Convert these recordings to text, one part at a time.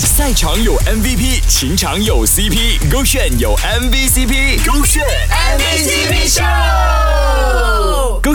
赛场有 MVP，情场有 CP，勾选有 MVP，勾选 MVP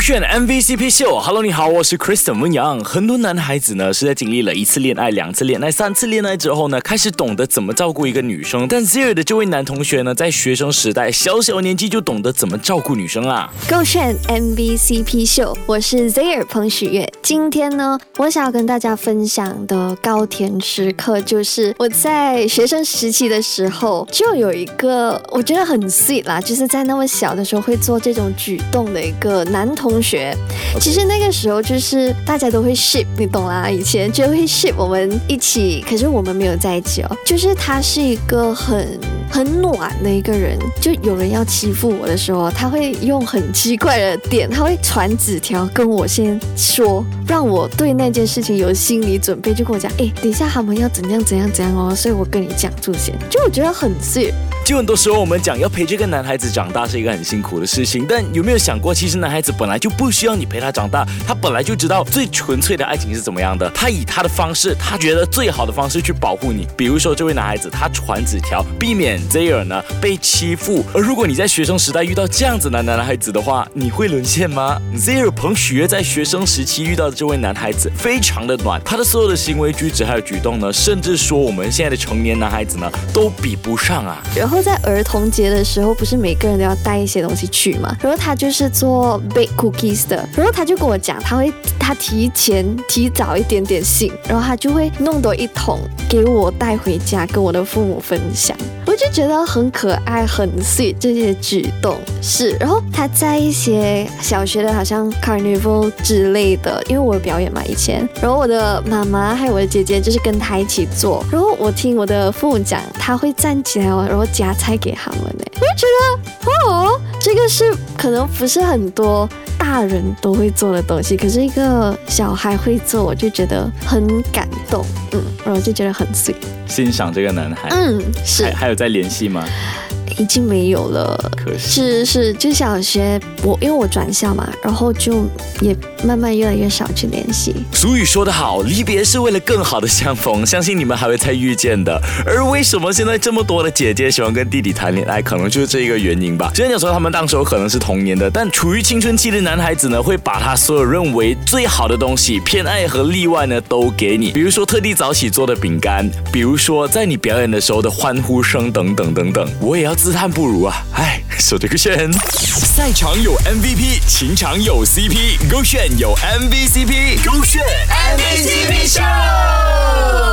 秀。勾选 MVCp 秀，Hello，你好，我是 Kristen 温阳。很多男孩子呢是在经历了一次恋爱、两次恋爱、三次恋爱之后呢，开始懂得怎么照顾一个女生。但 Zero 的这位男同学呢，在学生时代小小年纪就懂得怎么照顾女生啦。够选 MVCp 秀，我是 Zero 彭许月。今天呢，我想要跟大家分享的高甜时刻，就是我在学生时期的时候，就有一个我觉得很 sweet 啦，就是在那么小的时候会做这种举动的一个男。同学，其实那个时候就是大家都会 ship，你懂啦。以前就会 ship 我们一起，可是我们没有在一起哦。就是他是一个很很暖的一个人，就有人要欺负我的时候，他会用很奇怪的点，他会传纸条跟我先说，让我对那件事情有心理准备，就跟我讲，哎，等一下他们要怎样怎样怎样哦，所以我跟你讲住先。就我觉得很 sweet。就很多时候我们讲要陪这个男孩子长大是一个很辛苦的事情，但有没有想过，其实男孩子本来就不需要你陪他长大，他本来就知道最纯粹的爱情是怎么样的，他以他的方式，他觉得最好的方式去保护你。比如说这位男孩子，他传纸条，避免 Zer 呢被欺负。而如果你在学生时代遇到这样子的男孩子的话，你会沦陷吗？Zer 彭许悦在学生时期遇到的这位男孩子非常的暖，他的所有的行为举止还有举动呢，甚至说我们现在的成年男孩子呢都比不上啊。然后。在儿童节的时候，不是每个人都要带一些东西去嘛？然后他就是做 bake cookies 的，然后他就跟我讲，他会他提前提早一点点醒，然后他就会弄多一桶给我带回家，跟我的父母分享。我就觉得很可爱，很 sweet 这些举动是。然后他在一些小学的，好像 carnival 之类的，因为我有表演嘛以前，然后我的妈妈还有我的姐姐就是跟他一起做，然后我听我的父母讲，他会站起来哦，然后夹。菜给他们呢，我就觉得哦，这个是可能不是很多大人都会做的东西，可是一个小孩会做，我就觉得很感动，嗯，然后就觉得很 sweet，欣赏这个男孩，嗯，是，还有在联系吗？已经没有了，可是是就小学我因为我转校嘛，然后就也慢慢越来越少去联系。俗语说得好，离别是为了更好的相逢，相信你们还会再遇见的。而为什么现在这么多的姐姐喜欢跟弟弟谈恋爱，可能就是这一个原因吧。虽然有时候他们当时候可能是童年的，但处于青春期的男孩子呢，会把他所有认为最好的东西、偏爱和例外呢都给你，比如说特地早起做的饼干，比如说在你表演的时候的欢呼声等等等等。我也要。自叹不如啊！哎，说这个炫。赛场有 MVP，情场有 CP，勾选有 MVCp，勾选 MVCp show。